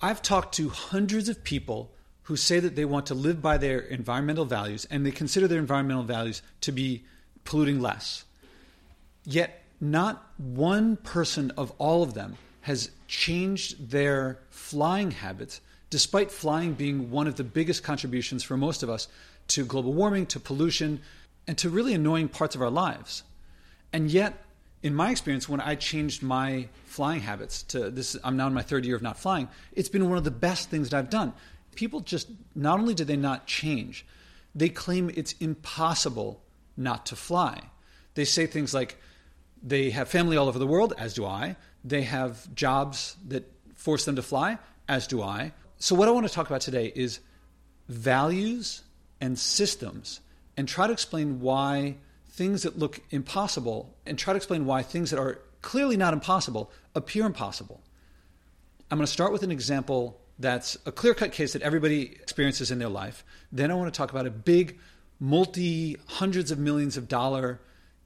I've talked to hundreds of people who say that they want to live by their environmental values and they consider their environmental values to be polluting less. Yet, not one person of all of them has changed their flying habits, despite flying being one of the biggest contributions for most of us to global warming, to pollution, and to really annoying parts of our lives. And yet, in my experience, when I changed my flying habits to this, I'm now in my third year of not flying, it's been one of the best things that I've done. People just, not only do they not change, they claim it's impossible not to fly. They say things like they have family all over the world, as do I. They have jobs that force them to fly, as do I. So, what I want to talk about today is values and systems and try to explain why things that look impossible and try to explain why things that are clearly not impossible appear impossible. I'm going to start with an example that's a clear cut case that everybody experiences in their life. Then I want to talk about a big, multi hundreds of millions of dollar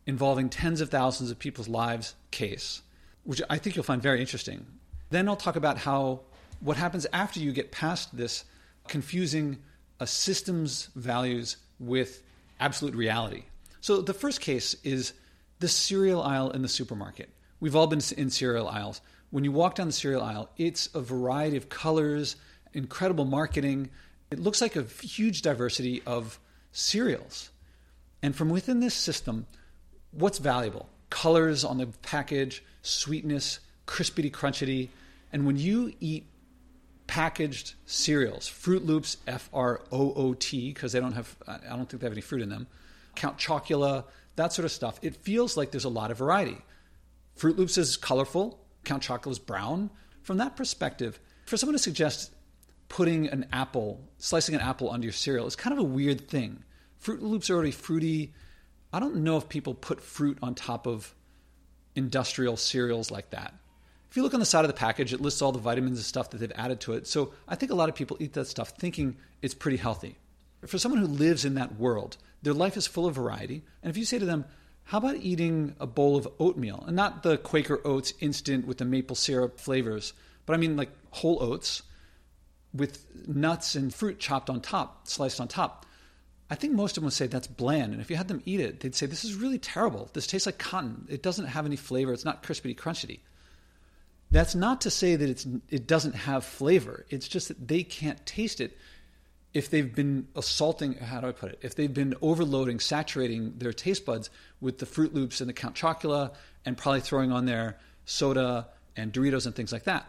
involving tens of thousands of people's lives case, which I think you'll find very interesting. Then I'll talk about how what happens after you get past this confusing a system's values with absolute reality. So the first case is the cereal aisle in the supermarket. We've all been in cereal aisles. When you walk down the cereal aisle, it's a variety of colors, incredible marketing. It looks like a huge diversity of cereals. And from within this system, what's valuable? Colors on the package, sweetness, crispity, crunchity. And when you eat packaged cereals, Froot Loops, F R O O T, because they don't have, I don't think they have any fruit in them, Count Chocula, that sort of stuff. It feels like there's a lot of variety. Froot Loops is colorful, Count Chocula is brown. From that perspective, for someone to suggest putting an apple, slicing an apple onto your cereal is kind of a weird thing. Froot Loops are already fruity. I don't know if people put fruit on top of industrial cereals like that. If you look on the side of the package, it lists all the vitamins and stuff that they've added to it. So I think a lot of people eat that stuff thinking it's pretty healthy. For someone who lives in that world, their life is full of variety. And if you say to them, how about eating a bowl of oatmeal? And not the Quaker Oats instant with the maple syrup flavors, but I mean like whole oats with nuts and fruit chopped on top, sliced on top. I think most of them would say that's bland. And if you had them eat it, they'd say, This is really terrible. This tastes like cotton. It doesn't have any flavor. It's not crispity crunchy. That's not to say that it's, it doesn't have flavor. It's just that they can't taste it if they've been assaulting, how do I put it? If they've been overloading, saturating their taste buds with the Froot Loops and the Count Chocula and probably throwing on their soda and Doritos and things like that.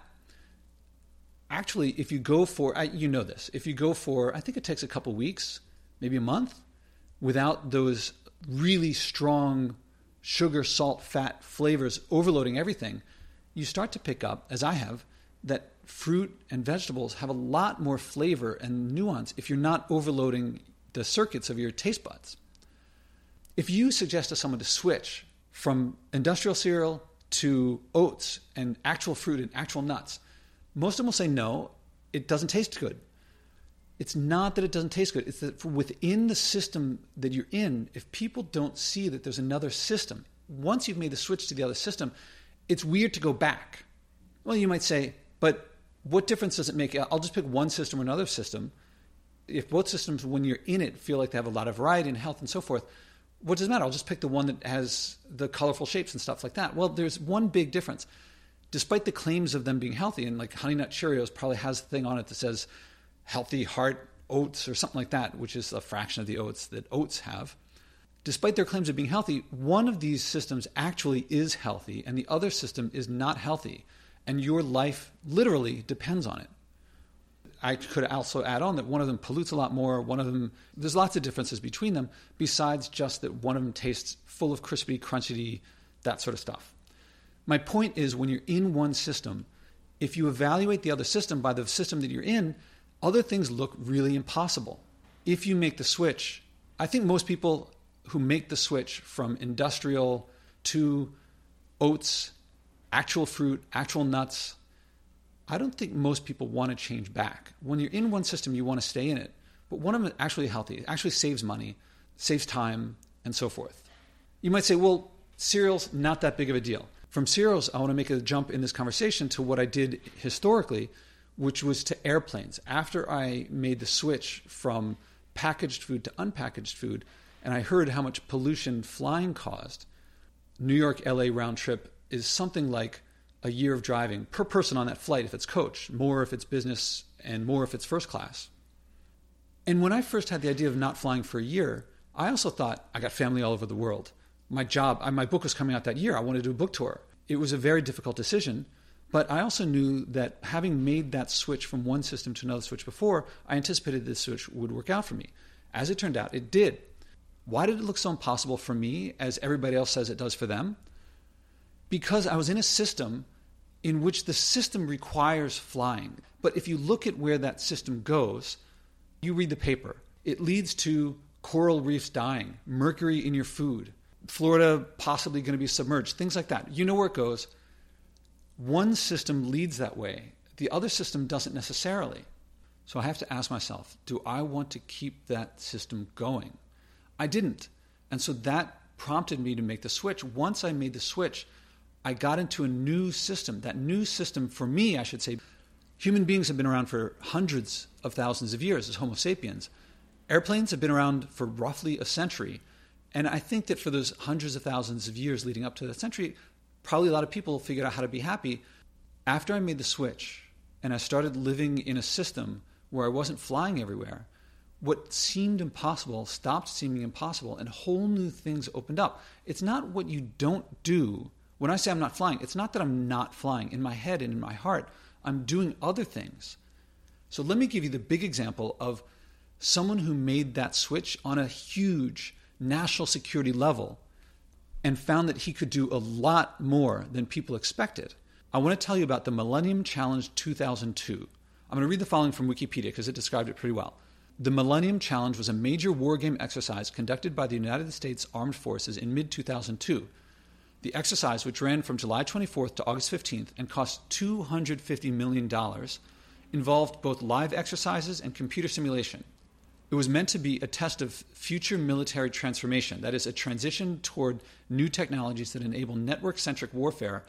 Actually, if you go for, you know this, if you go for, I think it takes a couple weeks, maybe a month, without those really strong sugar, salt, fat flavors overloading everything, you start to pick up, as I have, that fruit and vegetables have a lot more flavor and nuance if you're not overloading the circuits of your taste buds. If you suggest to someone to switch from industrial cereal to oats and actual fruit and actual nuts, most of them will say no, it doesn't taste good. It's not that it doesn't taste good, it's that within the system that you're in, if people don't see that there's another system, once you've made the switch to the other system, it's weird to go back. Well, you might say, but what difference does it make? I'll just pick one system or another system. If both systems, when you're in it, feel like they have a lot of variety and health and so forth, what does it matter? I'll just pick the one that has the colorful shapes and stuff like that. Well, there's one big difference. Despite the claims of them being healthy, and like Honey Nut Cheerios probably has a thing on it that says healthy heart oats or something like that, which is a fraction of the oats that oats have. Despite their claims of being healthy, one of these systems actually is healthy and the other system is not healthy and your life literally depends on it. I could also add on that one of them pollutes a lot more. One of them, there's lots of differences between them, besides just that one of them tastes full of crispy, crunchy, that sort of stuff. My point is when you're in one system, if you evaluate the other system by the system that you're in, other things look really impossible. If you make the switch, I think most people who make the switch from industrial to oats actual fruit, actual nuts. I don't think most people want to change back. When you're in one system, you want to stay in it. But one of them is actually healthy. It actually saves money, saves time, and so forth. You might say, well, cereals, not that big of a deal. From cereals, I want to make a jump in this conversation to what I did historically, which was to airplanes. After I made the switch from packaged food to unpackaged food, and I heard how much pollution flying caused, New York LA round trip is something like a year of driving per person on that flight if it's coach, more if it's business, and more if it's first class. And when I first had the idea of not flying for a year, I also thought I got family all over the world. My job, my book was coming out that year. I wanted to do a book tour. It was a very difficult decision, but I also knew that having made that switch from one system to another switch before, I anticipated this switch would work out for me. As it turned out, it did. Why did it look so impossible for me as everybody else says it does for them? Because I was in a system in which the system requires flying. But if you look at where that system goes, you read the paper. It leads to coral reefs dying, mercury in your food, Florida possibly going to be submerged, things like that. You know where it goes. One system leads that way, the other system doesn't necessarily. So I have to ask myself do I want to keep that system going? I didn't. And so that prompted me to make the switch. Once I made the switch, I got into a new system. That new system, for me, I should say, human beings have been around for hundreds of thousands of years as Homo sapiens. Airplanes have been around for roughly a century. And I think that for those hundreds of thousands of years leading up to that century, probably a lot of people figured out how to be happy. After I made the switch and I started living in a system where I wasn't flying everywhere, what seemed impossible stopped seeming impossible and whole new things opened up. It's not what you don't do. When I say I'm not flying, it's not that I'm not flying. In my head and in my heart, I'm doing other things. So let me give you the big example of someone who made that switch on a huge national security level and found that he could do a lot more than people expected. I want to tell you about the Millennium Challenge 2002. I'm going to read the following from Wikipedia because it described it pretty well. The Millennium Challenge was a major war game exercise conducted by the United States Armed Forces in mid 2002. The exercise, which ran from July 24th to August 15th and cost $250 million, involved both live exercises and computer simulation. It was meant to be a test of future military transformation, that is, a transition toward new technologies that enable network centric warfare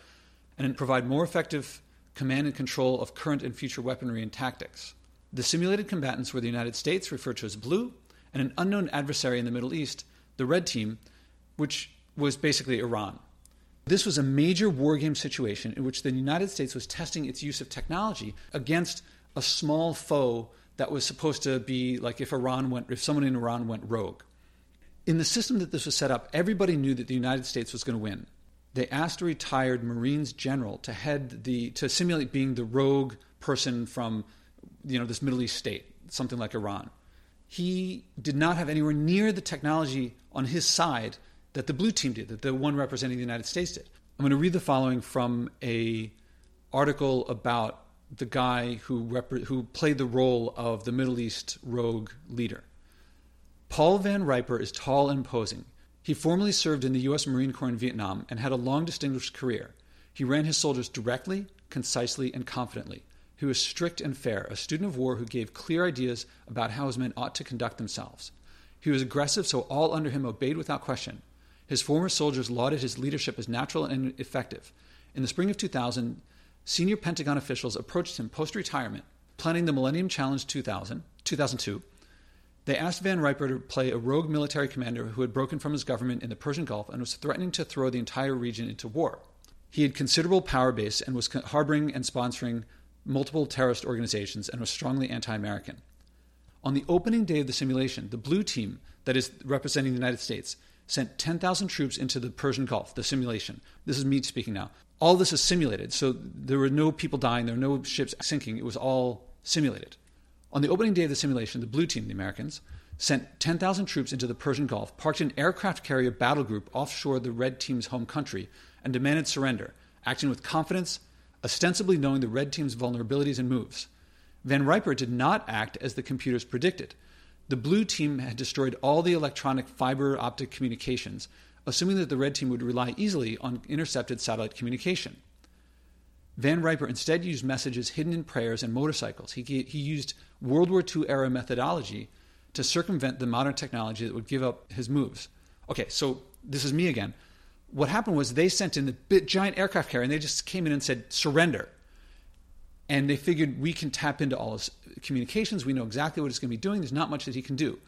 and provide more effective command and control of current and future weaponry and tactics. The simulated combatants were the United States, referred to as Blue, and an unknown adversary in the Middle East, the Red Team, which was basically Iran. This was a major war game situation in which the United States was testing its use of technology against a small foe that was supposed to be like if Iran went, if someone in Iran went rogue. In the system that this was set up, everybody knew that the United States was going to win. They asked a retired Marines general to head the to simulate being the rogue person from you know this Middle East state, something like Iran. He did not have anywhere near the technology on his side that the blue team did, that the one representing the United States did. I'm going to read the following from a article about the guy who, who played the role of the Middle East rogue leader. Paul Van Riper is tall and imposing. He formerly served in the U.S. Marine Corps in Vietnam and had a long, distinguished career. He ran his soldiers directly, concisely, and confidently. He was strict and fair, a student of war who gave clear ideas about how his men ought to conduct themselves. He was aggressive, so all under him obeyed without question. His former soldiers lauded his leadership as natural and effective. In the spring of 2000, senior Pentagon officials approached him post retirement, planning the Millennium Challenge 2000, 2002. They asked Van Riper to play a rogue military commander who had broken from his government in the Persian Gulf and was threatening to throw the entire region into war. He had considerable power base and was harboring and sponsoring multiple terrorist organizations and was strongly anti American. On the opening day of the simulation, the blue team, that is representing the United States, sent 10,000 troops into the Persian Gulf, the simulation. This is me speaking now. All this is simulated, so there were no people dying, there were no ships sinking. It was all simulated. On the opening day of the simulation, the blue team, the Americans, sent 10,000 troops into the Persian Gulf, parked an aircraft carrier battle group offshore the red team's home country, and demanded surrender, acting with confidence, ostensibly knowing the red team's vulnerabilities and moves. Van Riper did not act as the computers predicted. The blue team had destroyed all the electronic fiber optic communications, assuming that the red team would rely easily on intercepted satellite communication. Van Riper instead used messages hidden in prayers and motorcycles. He, he used World War II era methodology to circumvent the modern technology that would give up his moves. Okay, so this is me again. What happened was they sent in the giant aircraft carrier and they just came in and said, surrender. And they figured we can tap into all his communications. We know exactly what he's going to be doing. There's not much that he can do.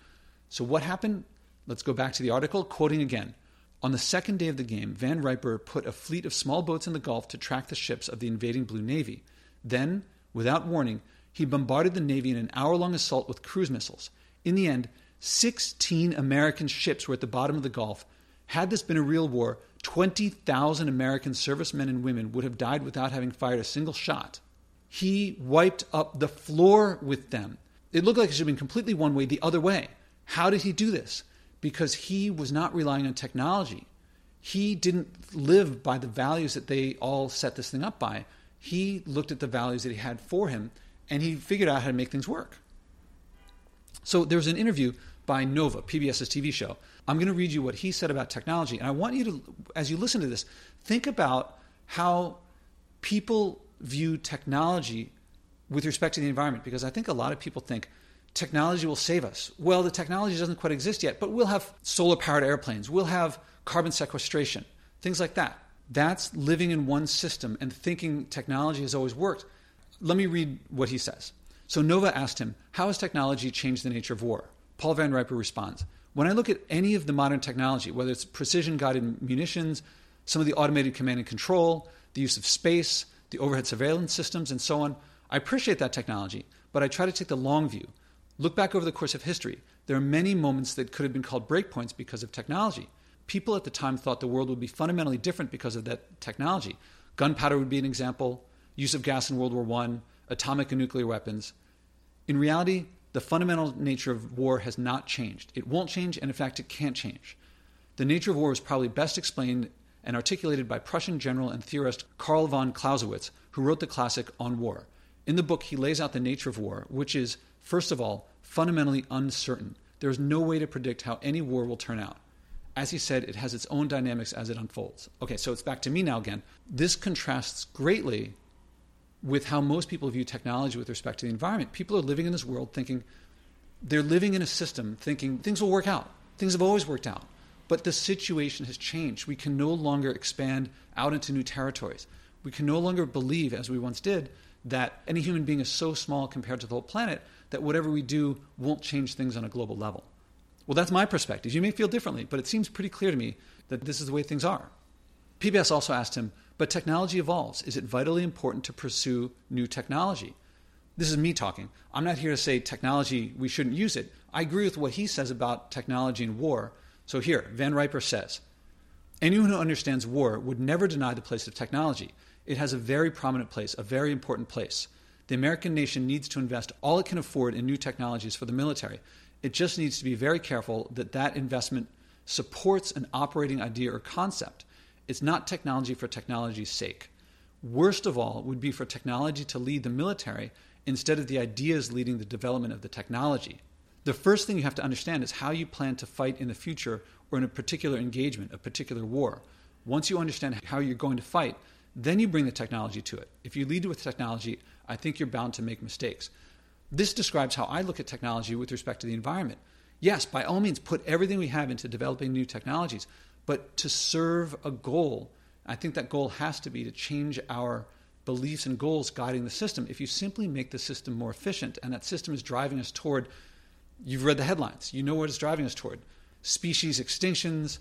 So what happened? Let's go back to the article, quoting again. On the second day of the game, Van Riper put a fleet of small boats in the Gulf to track the ships of the invading Blue Navy. Then, without warning, he bombarded the Navy in an hour long assault with cruise missiles. In the end, 16 American ships were at the bottom of the Gulf. Had this been a real war, 20,000 American servicemen and women would have died without having fired a single shot. He wiped up the floor with them. It looked like it should have been completely one way, the other way. How did he do this? Because he was not relying on technology. He didn't live by the values that they all set this thing up by. He looked at the values that he had for him and he figured out how to make things work. So there was an interview by Nova, PBS's TV show. I'm going to read you what he said about technology. And I want you to, as you listen to this, think about how people view technology with respect to the environment, because I think a lot of people think technology will save us. Well, the technology doesn't quite exist yet, but we'll have solar powered airplanes, we'll have carbon sequestration, things like that. That's living in one system and thinking technology has always worked. Let me read what he says. So Nova asked him, How has technology changed the nature of war? Paul Van Riper responds, When I look at any of the modern technology, whether it's precision guided munitions, some of the automated command and control, the use of space, the overhead surveillance systems, and so on, I appreciate that technology, but I try to take the long view. Look back over the course of history. There are many moments that could have been called breakpoints because of technology. People at the time thought the world would be fundamentally different because of that technology. Gunpowder would be an example, use of gas in World War I, atomic and nuclear weapons. In reality, the fundamental nature of war has not changed. It won't change, and in fact, it can't change. The nature of war is probably best explained and articulated by Prussian general and theorist Karl von Clausewitz, who wrote the classic On War. In the book, he lays out the nature of war, which is, first of all, fundamentally uncertain. There is no way to predict how any war will turn out. As he said, it has its own dynamics as it unfolds. Okay, so it's back to me now again. This contrasts greatly with how most people view technology with respect to the environment. People are living in this world thinking they're living in a system thinking things will work out. Things have always worked out. But the situation has changed. We can no longer expand out into new territories. We can no longer believe, as we once did, that any human being is so small compared to the whole planet that whatever we do won't change things on a global level. Well, that's my perspective. You may feel differently, but it seems pretty clear to me that this is the way things are. PBS also asked him, but technology evolves. Is it vitally important to pursue new technology? This is me talking. I'm not here to say technology, we shouldn't use it. I agree with what he says about technology and war. So here, Van Riper says anyone who understands war would never deny the place of technology. It has a very prominent place, a very important place. The American nation needs to invest all it can afford in new technologies for the military. It just needs to be very careful that that investment supports an operating idea or concept. It's not technology for technology's sake. Worst of all would be for technology to lead the military instead of the ideas leading the development of the technology. The first thing you have to understand is how you plan to fight in the future or in a particular engagement, a particular war. Once you understand how you're going to fight, then you bring the technology to it. If you lead with technology, I think you're bound to make mistakes. This describes how I look at technology with respect to the environment. Yes, by all means, put everything we have into developing new technologies, but to serve a goal. I think that goal has to be to change our beliefs and goals guiding the system. If you simply make the system more efficient and that system is driving us toward, you've read the headlines, you know what it's driving us toward species extinctions,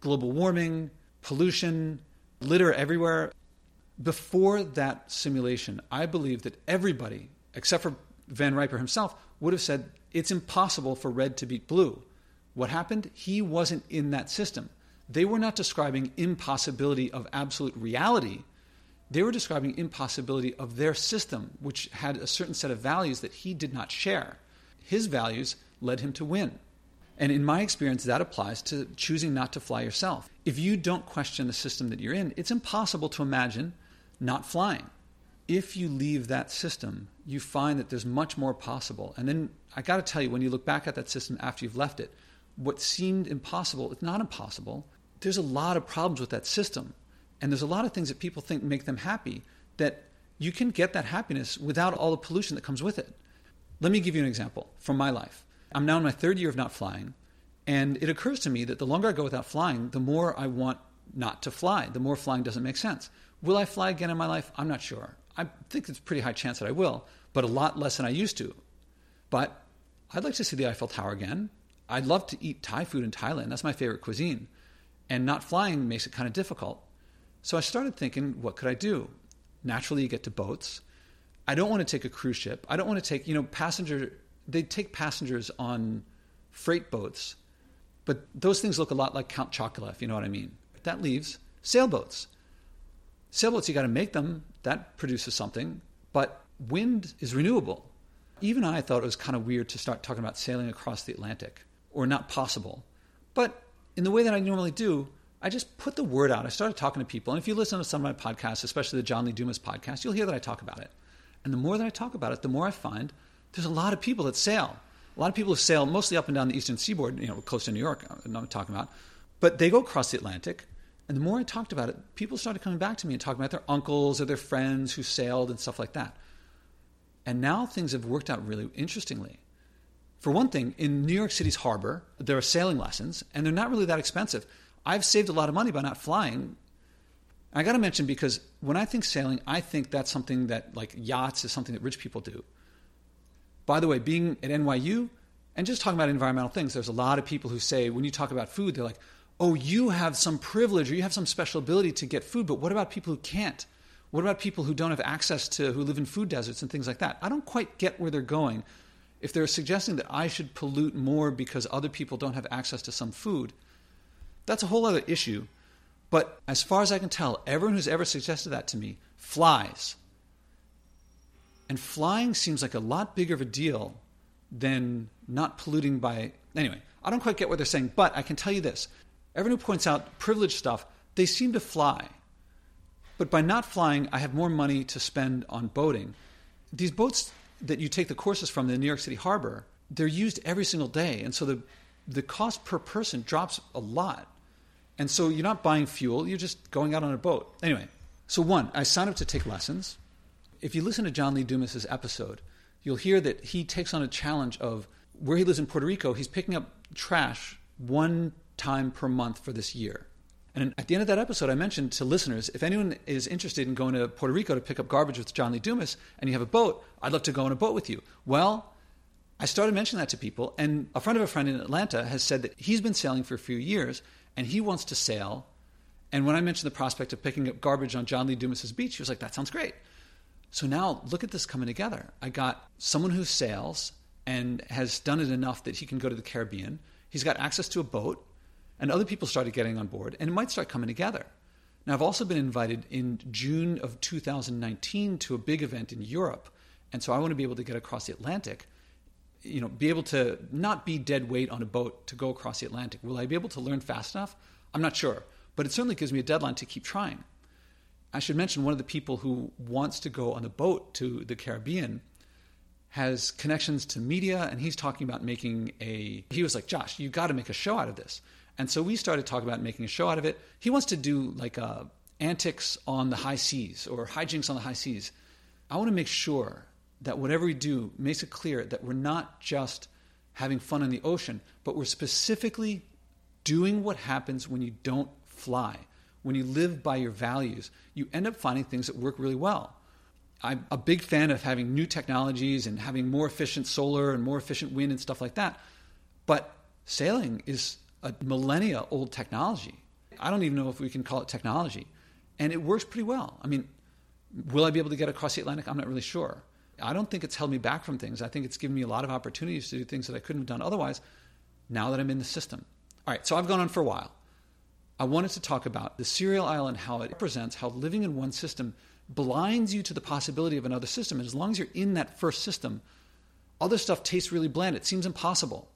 global warming, pollution, litter everywhere. Before that simulation, I believe that everybody, except for Van Riper himself, would have said it's impossible for red to beat blue. What happened? He wasn't in that system. They were not describing impossibility of absolute reality. They were describing impossibility of their system, which had a certain set of values that he did not share. His values led him to win. And in my experience, that applies to choosing not to fly yourself. If you don't question the system that you're in, it's impossible to imagine not flying. If you leave that system, you find that there's much more possible. And then I got to tell you, when you look back at that system after you've left it, what seemed impossible, it's not impossible. There's a lot of problems with that system. And there's a lot of things that people think make them happy that you can get that happiness without all the pollution that comes with it. Let me give you an example from my life. I'm now in my third year of not flying, and it occurs to me that the longer I go without flying, the more I want not to fly. The more flying doesn't make sense. Will I fly again in my life? I'm not sure. I think it's a pretty high chance that I will, but a lot less than I used to. But I'd like to see the Eiffel Tower again. I'd love to eat Thai food in Thailand. That's my favorite cuisine. And not flying makes it kind of difficult. So I started thinking, what could I do? Naturally, you get to boats. I don't want to take a cruise ship. I don't want to take, you know, passenger, they take passengers on freight boats, but those things look a lot like Count Chocula, if you know what I mean. That leaves sailboats. Sailboats, you got to make them. That produces something. But wind is renewable. Even I thought it was kind of weird to start talking about sailing across the Atlantic or not possible. But in the way that I normally do, I just put the word out. I started talking to people. And if you listen to some of my podcasts, especially the John Lee Dumas podcast, you'll hear that I talk about it. And the more that I talk about it, the more I find there's a lot of people that sail. A lot of people who sail mostly up and down the eastern seaboard, you know, close to New York, uh, I'm not talking about. But they go across the Atlantic. And the more I talked about it, people started coming back to me and talking about their uncles or their friends who sailed and stuff like that. And now things have worked out really interestingly. For one thing, in New York City's harbor, there are sailing lessons, and they're not really that expensive. I've saved a lot of money by not flying. I got to mention because when I think sailing, I think that's something that, like yachts, is something that rich people do. By the way, being at NYU and just talking about environmental things, there's a lot of people who say, when you talk about food, they're like, oh, you have some privilege or you have some special ability to get food, but what about people who can't? What about people who don't have access to, who live in food deserts and things like that? I don't quite get where they're going if they're suggesting that I should pollute more because other people don't have access to some food, that's a whole other issue. But as far as I can tell, everyone who's ever suggested that to me flies. And flying seems like a lot bigger of a deal than not polluting by. Anyway, I don't quite get what they're saying, but I can tell you this. Everyone who points out privileged stuff, they seem to fly. But by not flying, I have more money to spend on boating. These boats that you take the courses from the New York City Harbor, they're used every single day. And so the, the cost per person drops a lot. And so you're not buying fuel, you're just going out on a boat. Anyway, so one, I signed up to take lessons. If you listen to John Lee Dumas's episode, you'll hear that he takes on a challenge of where he lives in Puerto Rico, he's picking up trash one time per month for this year. And at the end of that episode, I mentioned to listeners if anyone is interested in going to Puerto Rico to pick up garbage with John Lee Dumas and you have a boat, I'd love to go on a boat with you. Well, I started mentioning that to people, and a friend of a friend in Atlanta has said that he's been sailing for a few years and he wants to sail. And when I mentioned the prospect of picking up garbage on John Lee Dumas's beach, he was like, that sounds great. So now look at this coming together. I got someone who sails and has done it enough that he can go to the Caribbean. He's got access to a boat and other people started getting on board, and it might start coming together. Now, I've also been invited in June of 2019 to a big event in Europe, and so I want to be able to get across the Atlantic. You know, be able to not be dead weight on a boat to go across the Atlantic. Will I be able to learn fast enough? I'm not sure, but it certainly gives me a deadline to keep trying. I should mention one of the people who wants to go on a boat to the Caribbean has connections to media, and he's talking about making a. He was like, Josh, you got to make a show out of this. And so we started talking about making a show out of it. He wants to do like uh, antics on the high seas or hijinks on the high seas. I want to make sure that whatever we do makes it clear that we're not just having fun in the ocean, but we're specifically doing what happens when you don't fly. When you live by your values, you end up finding things that work really well. I'm a big fan of having new technologies and having more efficient solar and more efficient wind and stuff like that. But sailing is a millennia old technology. I don't even know if we can call it technology. And it works pretty well. I mean, will I be able to get across the Atlantic? I'm not really sure. I don't think it's held me back from things. I think it's given me a lot of opportunities to do things that I couldn't have done otherwise now that I'm in the system. All right, so I've gone on for a while. I wanted to talk about the cereal aisle and how it represents how living in one system blinds you to the possibility of another system. And as long as you're in that first system, other stuff tastes really bland. It seems impossible.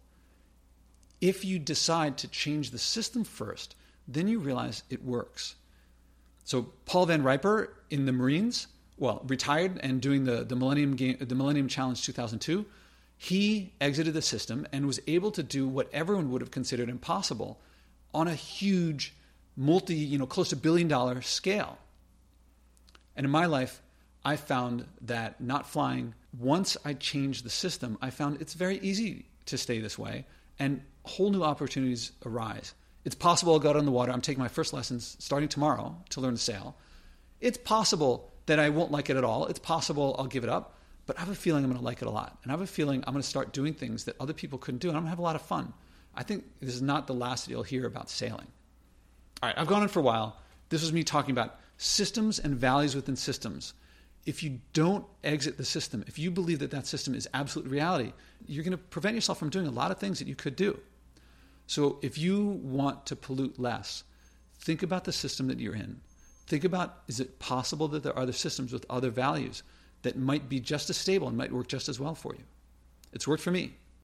If you decide to change the system first, then you realize it works. So Paul Van Riper in the Marines, well, retired and doing the, the Millennium Game, the Millennium Challenge 2002, he exited the system and was able to do what everyone would have considered impossible on a huge multi, you know, close to billion dollar scale. And in my life, I found that not flying, once I changed the system, I found it's very easy to stay this way. And whole new opportunities arise. It's possible I'll go out on the water. I'm taking my first lessons starting tomorrow to learn to sail. It's possible that I won't like it at all. It's possible I'll give it up, but I have a feeling I'm going to like it a lot. And I have a feeling I'm going to start doing things that other people couldn't do, and I'm going to have a lot of fun. I think this is not the last that you'll hear about sailing. All right, I've gone on for a while. This was me talking about systems and values within systems. If you don't exit the system, if you believe that that system is absolute reality, you're going to prevent yourself from doing a lot of things that you could do. So if you want to pollute less, think about the system that you're in. Think about is it possible that there are other systems with other values that might be just as stable and might work just as well for you? It's worked for me.